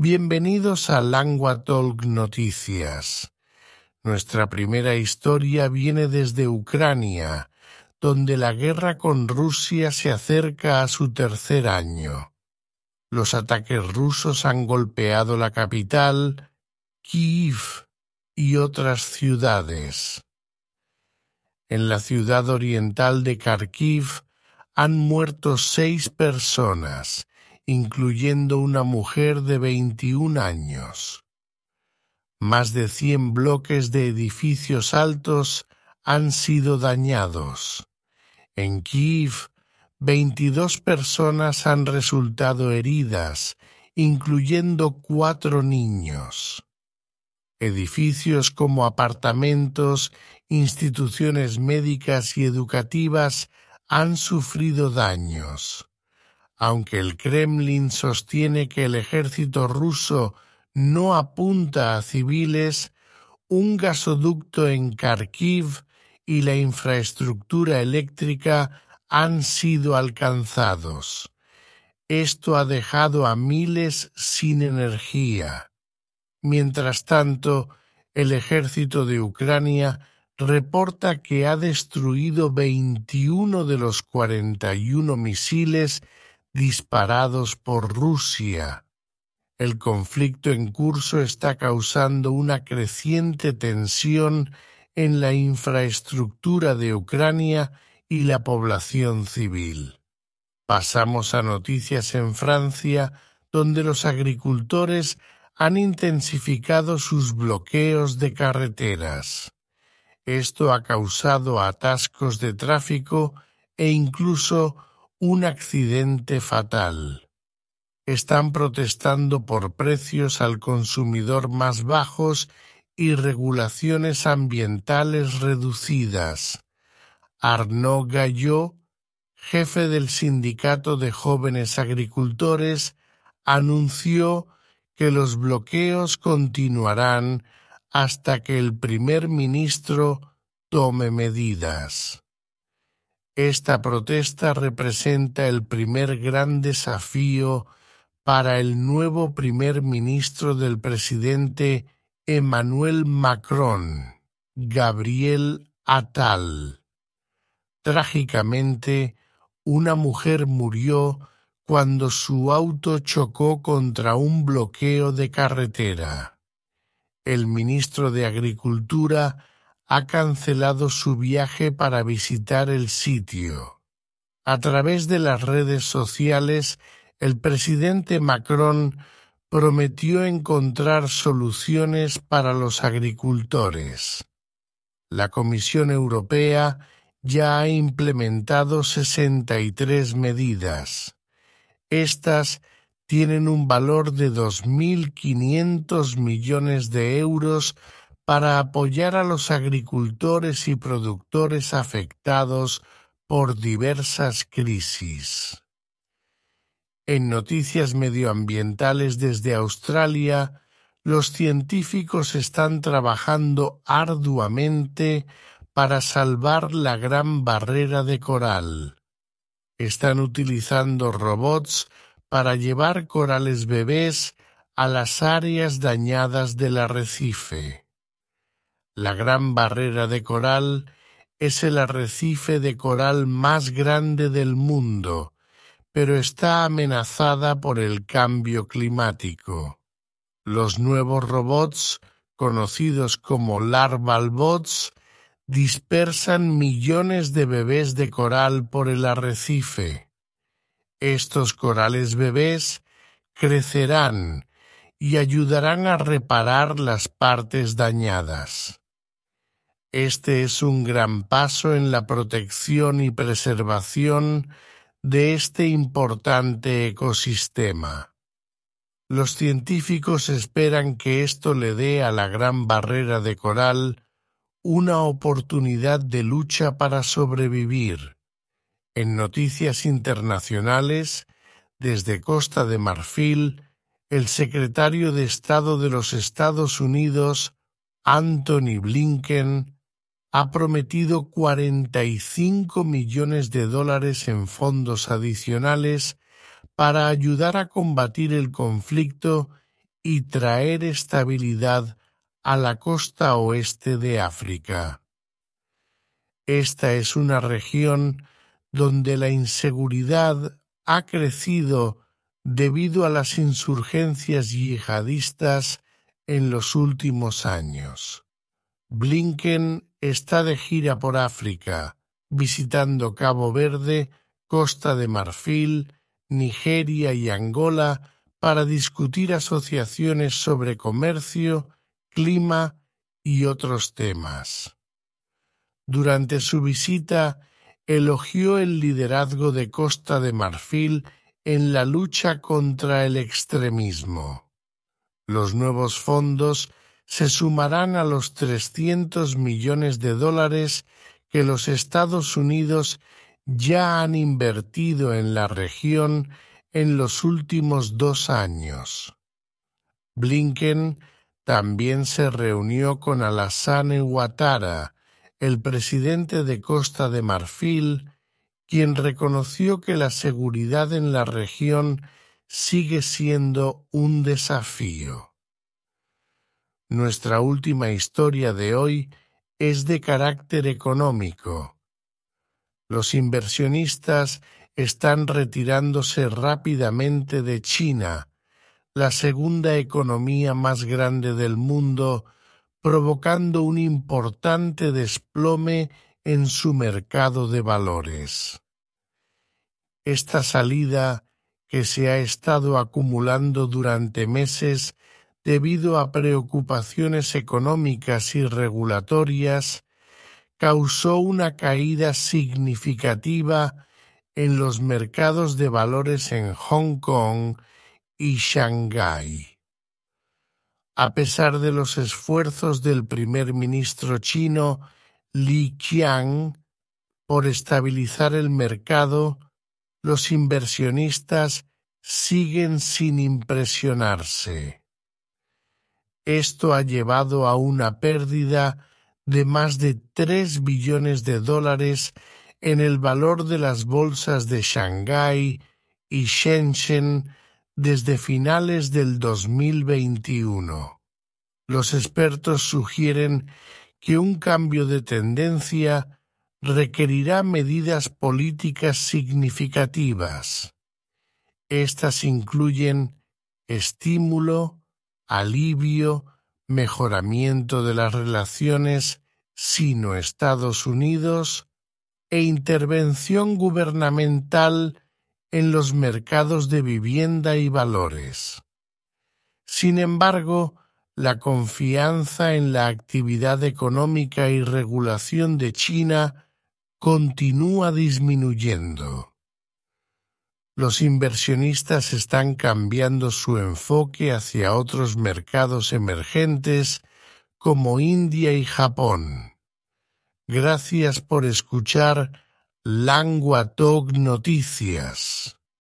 Bienvenidos a Langua Talk Noticias. Nuestra primera historia viene desde Ucrania, donde la guerra con Rusia se acerca a su tercer año. Los ataques rusos han golpeado la capital, Kiev, y otras ciudades. En la ciudad oriental de Kharkiv han muerto seis personas, incluyendo una mujer de 21 años. Más de cien bloques de edificios altos han sido dañados. En Kiev, 22 personas han resultado heridas, incluyendo cuatro niños. Edificios como apartamentos, instituciones médicas y educativas han sufrido daños. Aunque el Kremlin sostiene que el ejército ruso no apunta a civiles, un gasoducto en Kharkiv y la infraestructura eléctrica han sido alcanzados. Esto ha dejado a miles sin energía. Mientras tanto, el ejército de Ucrania reporta que ha destruido 21 de los 41 misiles disparados por Rusia. El conflicto en curso está causando una creciente tensión en la infraestructura de Ucrania y la población civil. Pasamos a noticias en Francia, donde los agricultores han intensificado sus bloqueos de carreteras. Esto ha causado atascos de tráfico e incluso un accidente fatal. Están protestando por precios al consumidor más bajos y regulaciones ambientales reducidas. Arnaud Gallot, jefe del Sindicato de Jóvenes Agricultores, anunció que los bloqueos continuarán hasta que el primer ministro tome medidas. Esta protesta representa el primer gran desafío para el nuevo primer ministro del presidente Emmanuel Macron, Gabriel Attal. Trágicamente, una mujer murió cuando su auto chocó contra un bloqueo de carretera. El ministro de Agricultura ha cancelado su viaje para visitar el sitio. A través de las redes sociales, el presidente Macron prometió encontrar soluciones para los agricultores. La Comisión Europea ya ha implementado 63 medidas. Estas tienen un valor de 2.500 millones de euros para apoyar a los agricultores y productores afectados por diversas crisis. En noticias medioambientales desde Australia, los científicos están trabajando arduamente para salvar la gran barrera de coral. Están utilizando robots para llevar corales bebés a las áreas dañadas del arrecife. La gran barrera de coral es el arrecife de coral más grande del mundo, pero está amenazada por el cambio climático. Los nuevos robots, conocidos como larval bots, dispersan millones de bebés de coral por el arrecife. Estos corales bebés crecerán y ayudarán a reparar las partes dañadas. Este es un gran paso en la protección y preservación de este importante ecosistema. Los científicos esperan que esto le dé a la gran barrera de coral una oportunidad de lucha para sobrevivir. En noticias internacionales, desde Costa de Marfil, el secretario de Estado de los Estados Unidos, Anthony Blinken, ha prometido 45 millones de dólares en fondos adicionales para ayudar a combatir el conflicto y traer estabilidad a la costa oeste de África. Esta es una región donde la inseguridad ha crecido debido a las insurgencias yihadistas en los últimos años. Blinken está de gira por África, visitando Cabo Verde, Costa de Marfil, Nigeria y Angola para discutir asociaciones sobre comercio, clima y otros temas. Durante su visita elogió el liderazgo de Costa de Marfil en la lucha contra el extremismo. Los nuevos fondos se sumarán a los 300 millones de dólares que los Estados Unidos ya han invertido en la región en los últimos dos años. Blinken también se reunió con Alassane Ouattara, el presidente de Costa de Marfil, quien reconoció que la seguridad en la región sigue siendo un desafío. Nuestra última historia de hoy es de carácter económico. Los inversionistas están retirándose rápidamente de China, la segunda economía más grande del mundo, provocando un importante desplome en su mercado de valores. Esta salida que se ha estado acumulando durante meses debido a preocupaciones económicas y regulatorias, causó una caída significativa en los mercados de valores en Hong Kong y Shanghái. A pesar de los esfuerzos del primer ministro chino Li Qiang por estabilizar el mercado, los inversionistas siguen sin impresionarse. Esto ha llevado a una pérdida de más de tres billones de dólares en el valor de las bolsas de Shanghái y Shenzhen desde finales del 2021. Los expertos sugieren que un cambio de tendencia requerirá medidas políticas significativas. Estas incluyen estímulo, alivio, mejoramiento de las relaciones sino-Estados Unidos e intervención gubernamental en los mercados de vivienda y valores. Sin embargo, la confianza en la actividad económica y regulación de China continúa disminuyendo. Los inversionistas están cambiando su enfoque hacia otros mercados emergentes como India y Japón. Gracias por escuchar Languatog Noticias.